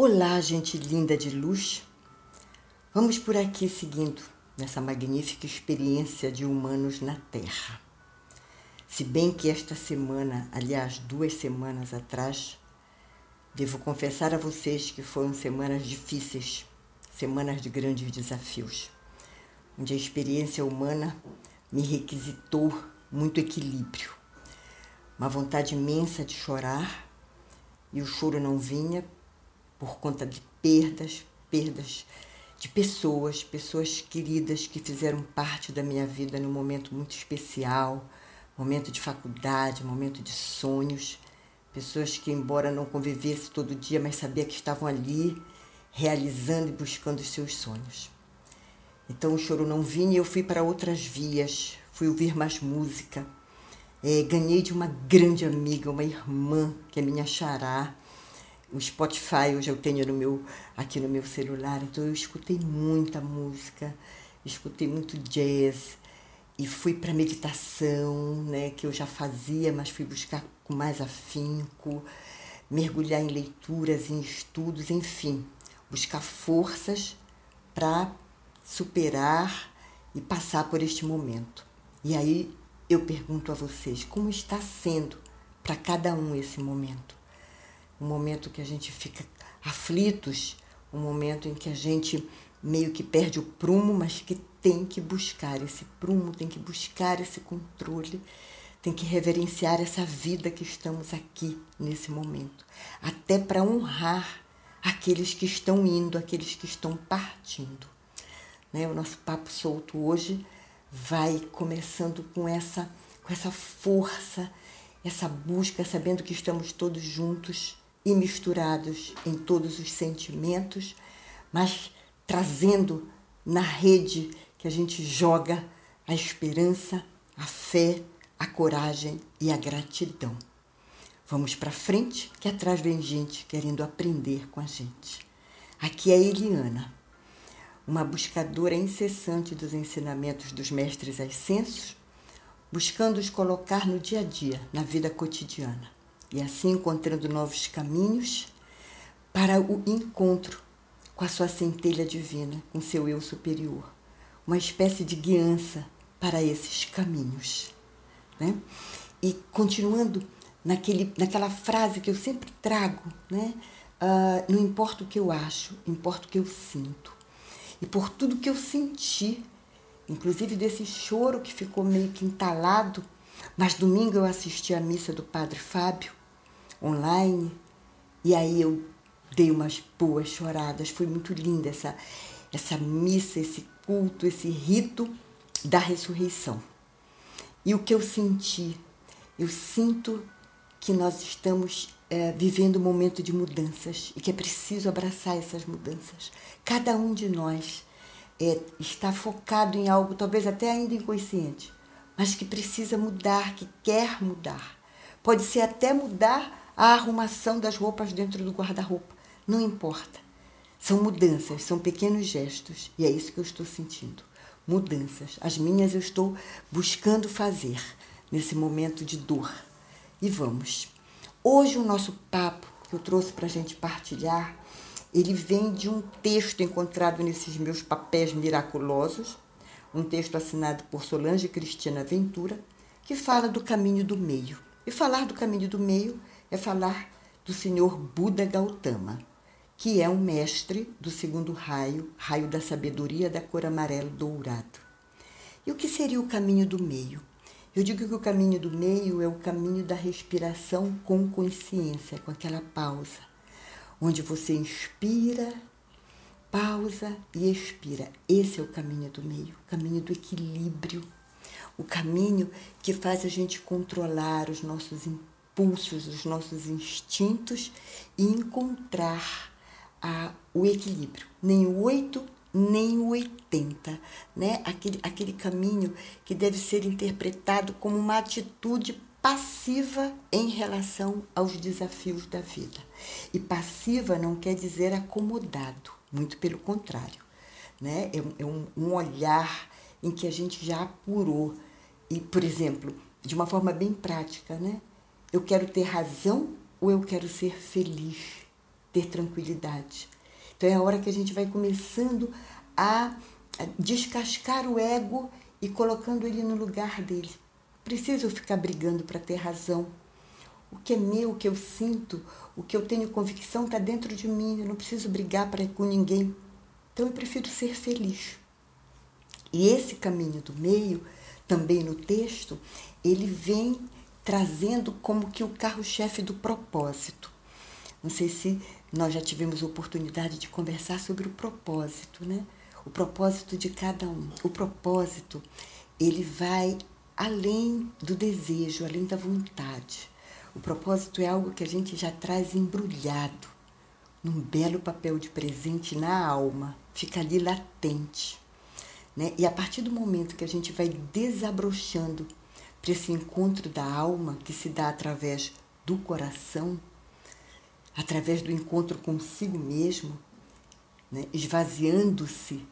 Olá, gente linda de luz. Vamos por aqui seguindo nessa magnífica experiência de humanos na Terra. Se bem que esta semana, aliás, duas semanas atrás, devo confessar a vocês que foram semanas difíceis, semanas de grandes desafios, onde a experiência humana me requisitou muito equilíbrio, uma vontade imensa de chorar, e o choro não vinha por conta de perdas, perdas de pessoas, pessoas queridas que fizeram parte da minha vida num momento muito especial, momento de faculdade, momento de sonhos, pessoas que embora não convivesse todo dia, mas sabia que estavam ali realizando e buscando os seus sonhos. Então o choro não vinha e eu fui para outras vias, fui ouvir mais música. É, ganhei de uma grande amiga, uma irmã, que é minha xará, o Spotify hoje eu tenho no meu, aqui no meu celular, então eu escutei muita música, escutei muito jazz e fui para meditação, né, que eu já fazia, mas fui buscar com mais afinco, mergulhar em leituras, em estudos, enfim, buscar forças para superar e passar por este momento. E aí eu pergunto a vocês, como está sendo para cada um esse momento? Um momento que a gente fica aflitos, um momento em que a gente meio que perde o prumo, mas que tem que buscar esse prumo, tem que buscar esse controle, tem que reverenciar essa vida que estamos aqui nesse momento, até para honrar aqueles que estão indo, aqueles que estão partindo. Né? O nosso papo solto hoje vai começando com essa, com essa força, essa busca, sabendo que estamos todos juntos e misturados em todos os sentimentos, mas trazendo na rede que a gente joga a esperança, a fé, a coragem e a gratidão. Vamos para frente, que atrás vem gente querendo aprender com a gente. Aqui é Eliana, uma buscadora incessante dos ensinamentos dos mestres ascensos, buscando os colocar no dia a dia, na vida cotidiana e assim encontrando novos caminhos para o encontro com a sua centelha divina, com seu eu superior, uma espécie de guiança para esses caminhos. Né? E continuando naquele, naquela frase que eu sempre trago, né? Uh, não importa o que eu acho, importa o que eu sinto. E por tudo que eu senti, inclusive desse choro que ficou meio que entalado, mas domingo eu assisti à missa do Padre Fábio, online. E aí eu dei umas boas choradas. Foi muito linda essa, essa missa, esse culto, esse rito da ressurreição. E o que eu senti? Eu sinto que nós estamos é, vivendo um momento de mudanças e que é preciso abraçar essas mudanças. Cada um de nós é, está focado em algo, talvez até ainda inconsciente, mas que precisa mudar, que quer mudar. Pode ser até mudar a arrumação das roupas dentro do guarda-roupa. Não importa. São mudanças, são pequenos gestos. E é isso que eu estou sentindo. Mudanças. As minhas eu estou buscando fazer nesse momento de dor. E vamos. Hoje o nosso papo que eu trouxe para a gente partilhar, ele vem de um texto encontrado nesses meus papéis miraculosos, um texto assinado por Solange Cristina Ventura, que fala do caminho do meio. E falar do caminho do meio é falar do senhor Buda Gautama, que é um mestre do segundo raio, raio da sabedoria da cor amarelo dourado. E o que seria o caminho do meio? Eu digo que o caminho do meio é o caminho da respiração com consciência, com aquela pausa, onde você inspira, pausa e expira. Esse é o caminho do meio, o caminho do equilíbrio, o caminho que faz a gente controlar os nossos impulsos impulsos, os nossos instintos e encontrar a, o equilíbrio. Nem o 8, nem o 80, né? Aquele, aquele caminho que deve ser interpretado como uma atitude passiva em relação aos desafios da vida. E passiva não quer dizer acomodado, muito pelo contrário. Né? É, é um, um olhar em que a gente já apurou. E, por exemplo, de uma forma bem prática, né? Eu quero ter razão ou eu quero ser feliz? ter tranquilidade. Então é a hora que a gente vai começando a descascar o ego e colocando ele no lugar dele. Preciso ficar brigando para ter razão. O que é meu, o que eu sinto, o que eu tenho convicção está dentro de mim. Eu não preciso brigar para com ninguém. Então eu prefiro ser feliz. E esse caminho do meio, também no texto, ele vem trazendo como que o carro-chefe do propósito. Não sei se nós já tivemos oportunidade de conversar sobre o propósito, né? O propósito de cada um. O propósito, ele vai além do desejo, além da vontade. O propósito é algo que a gente já traz embrulhado num belo papel de presente na alma, fica ali latente. Né? E a partir do momento que a gente vai desabrochando para esse encontro da alma que se dá através do coração, através do encontro consigo mesmo, né? esvaziando-se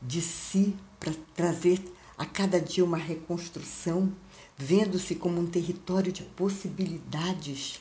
de si para trazer a cada dia uma reconstrução, vendo-se como um território de possibilidades,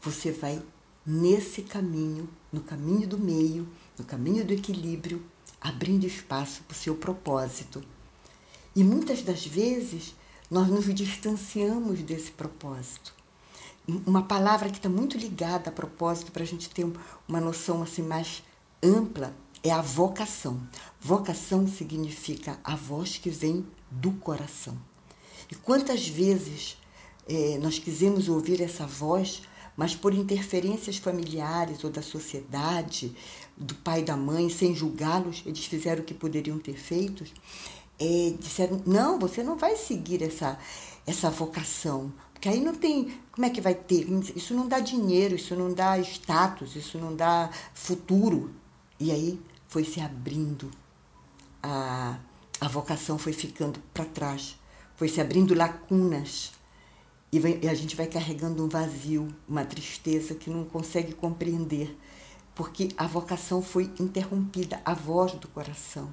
você vai nesse caminho, no caminho do meio, no caminho do equilíbrio, abrindo espaço para o seu propósito. E muitas das vezes nós nos distanciamos desse propósito. Uma palavra que está muito ligada a propósito, para a gente ter uma noção assim mais ampla, é a vocação. Vocação significa a voz que vem do coração. E quantas vezes é, nós quisemos ouvir essa voz, mas por interferências familiares ou da sociedade, do pai e da mãe, sem julgá-los, eles fizeram o que poderiam ter feito, é, disseram: não, você não vai seguir essa, essa vocação, porque aí não tem. Como é que vai ter? Isso não dá dinheiro, isso não dá status, isso não dá futuro. E aí foi se abrindo, a, a vocação foi ficando para trás, foi se abrindo lacunas e, vai, e a gente vai carregando um vazio, uma tristeza que não consegue compreender, porque a vocação foi interrompida, a voz do coração.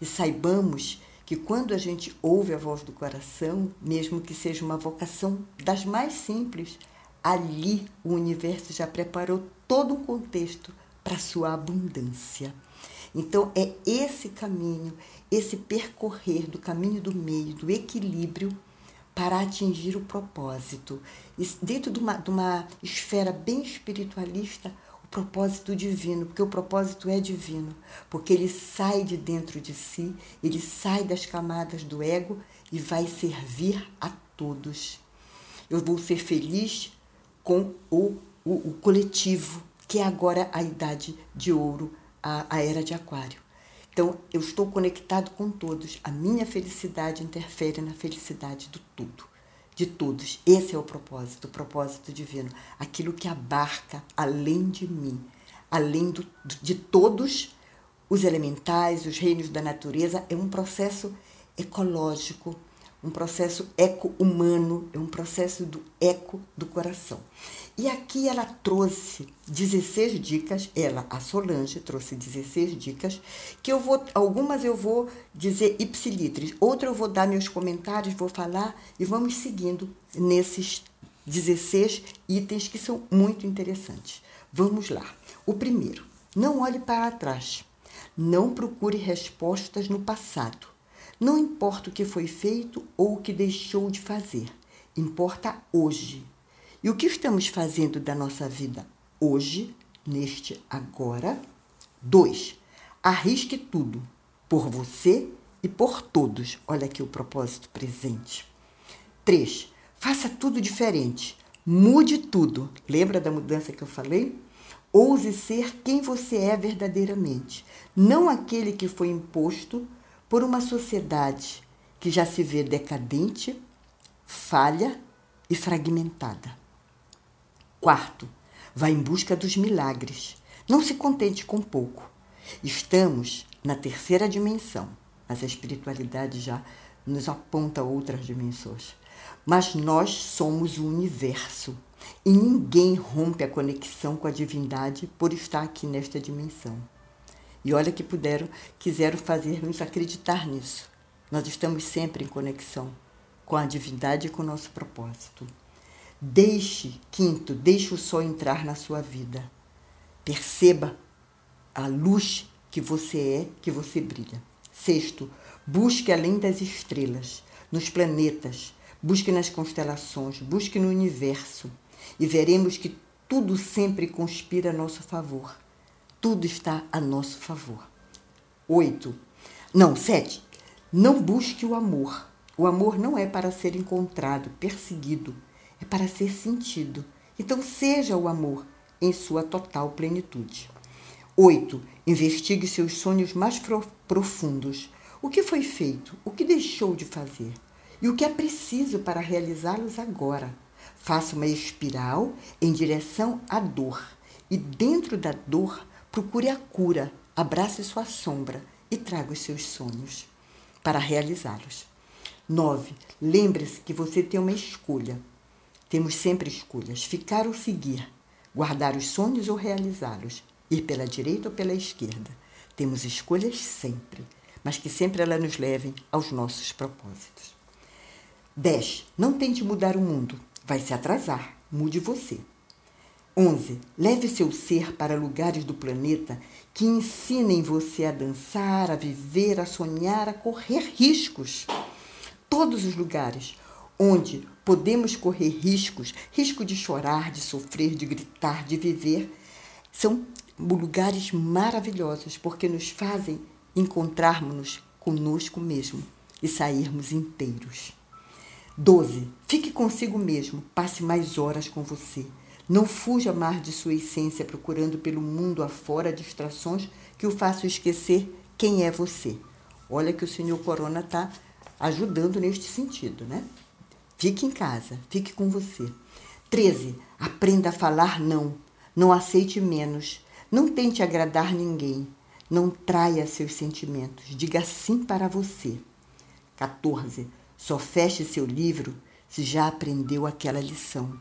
E saibamos que quando a gente ouve a voz do coração, mesmo que seja uma vocação das mais simples, ali o universo já preparou todo um contexto para sua abundância. Então é esse caminho, esse percorrer do caminho do meio, do equilíbrio para atingir o propósito. E dentro de uma, de uma esfera bem espiritualista, propósito divino, porque o propósito é divino, porque ele sai de dentro de si, ele sai das camadas do ego e vai servir a todos. Eu vou ser feliz com o, o, o coletivo, que é agora a idade de ouro, a, a era de Aquário. Então, eu estou conectado com todos. A minha felicidade interfere na felicidade do tudo, de todos. Esse é o propósito, o propósito divino. Aquilo que abarca além de mim, além do, de todos os elementais, os reinos da natureza. É um processo ecológico, um processo eco-humano, é um processo do eco do coração. E aqui ela trouxe 16 dicas, ela, a Solange, trouxe 16 dicas, que eu vou, algumas eu vou dizer ipsilitris, outras eu vou dar meus comentários, vou falar e vamos seguindo nesses 16 itens que são muito interessantes. Vamos lá. O primeiro, não olhe para trás. Não procure respostas no passado. Não importa o que foi feito ou o que deixou de fazer. Importa hoje e o que estamos fazendo da nossa vida hoje, neste agora? Dois, arrisque tudo, por você e por todos. Olha aqui o propósito presente. Três, faça tudo diferente, mude tudo. Lembra da mudança que eu falei? Ouse ser quem você é verdadeiramente, não aquele que foi imposto por uma sociedade que já se vê decadente, falha e fragmentada. Quarto, vá em busca dos milagres. Não se contente com pouco. Estamos na terceira dimensão, mas a espiritualidade já nos aponta outras dimensões. Mas nós somos o universo e ninguém rompe a conexão com a divindade por estar aqui nesta dimensão. E olha que puderam, quiseram fazer-nos acreditar nisso. Nós estamos sempre em conexão com a divindade e com o nosso propósito. Deixe, quinto, deixe o sol entrar na sua vida. Perceba a luz que você é, que você brilha. Sexto, busque além das estrelas, nos planetas, busque nas constelações, busque no universo e veremos que tudo sempre conspira a nosso favor. Tudo está a nosso favor. Oito. Não, sete. Não busque o amor. O amor não é para ser encontrado, perseguido, é para ser sentido. Então seja o amor em sua total plenitude. 8. Investigue seus sonhos mais profundos. O que foi feito? O que deixou de fazer? E o que é preciso para realizá-los agora? Faça uma espiral em direção à dor. E dentro da dor, procure a cura, abrace sua sombra e traga os seus sonhos para realizá-los. 9. Lembre-se que você tem uma escolha. Temos sempre escolhas: ficar ou seguir, guardar os sonhos ou realizá-los, ir pela direita ou pela esquerda. Temos escolhas sempre, mas que sempre elas nos levem aos nossos propósitos. 10. Não tente mudar o mundo, vai se atrasar, mude você. 11. Leve seu ser para lugares do planeta que ensinem você a dançar, a viver, a sonhar, a correr riscos. Todos os lugares onde podemos correr riscos, risco de chorar, de sofrer, de gritar, de viver, são lugares maravilhosos porque nos fazem encontrarmos-nos conosco mesmo e sairmos inteiros. 12. Fique consigo mesmo, passe mais horas com você. Não fuja mais de sua essência procurando pelo mundo afora distrações que o façam esquecer quem é você. Olha que o senhor Corona está ajudando neste sentido, né? Fique em casa, fique com você. 13. Aprenda a falar não. Não aceite menos. Não tente agradar ninguém. Não traia seus sentimentos. Diga sim para você. 14. Só feche seu livro se já aprendeu aquela lição.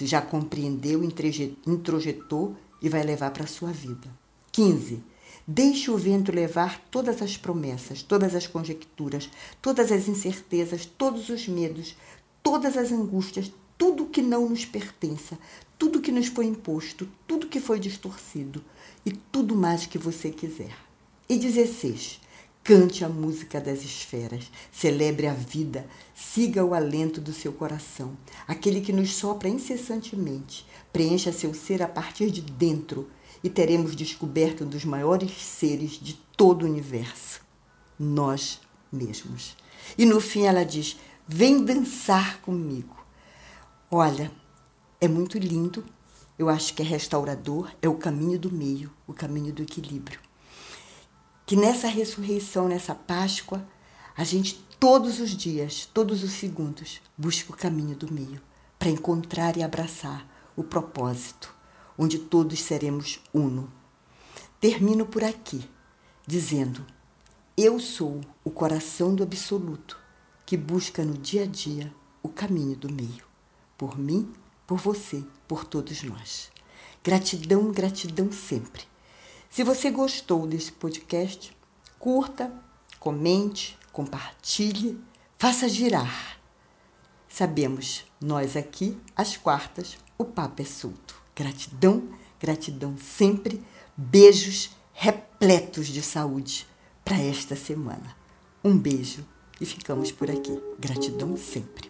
Se já compreendeu, introjetou e vai levar para a sua vida. 15. Deixe o vento levar todas as promessas, todas as conjecturas, todas as incertezas, todos os medos, todas as angústias, tudo que não nos pertença, tudo que nos foi imposto, tudo que foi distorcido e tudo mais que você quiser. E 16. Cante a música das esferas, celebre a vida, siga o alento do seu coração, aquele que nos sopra incessantemente. Preencha seu ser a partir de dentro e teremos descoberto um dos maiores seres de todo o universo, nós mesmos. E no fim ela diz: Vem dançar comigo. Olha, é muito lindo. Eu acho que é restaurador, é o caminho do meio, o caminho do equilíbrio. Que nessa ressurreição, nessa Páscoa, a gente todos os dias, todos os segundos, busque o caminho do meio para encontrar e abraçar o propósito onde todos seremos uno. Termino por aqui, dizendo: Eu sou o coração do absoluto que busca no dia a dia o caminho do meio. Por mim, por você, por todos nós. Gratidão, gratidão sempre. Se você gostou desse podcast, curta, comente, compartilhe, faça girar. Sabemos, nós aqui, às quartas, o papo é solto. Gratidão, gratidão sempre. Beijos repletos de saúde para esta semana. Um beijo e ficamos por aqui. Gratidão sempre.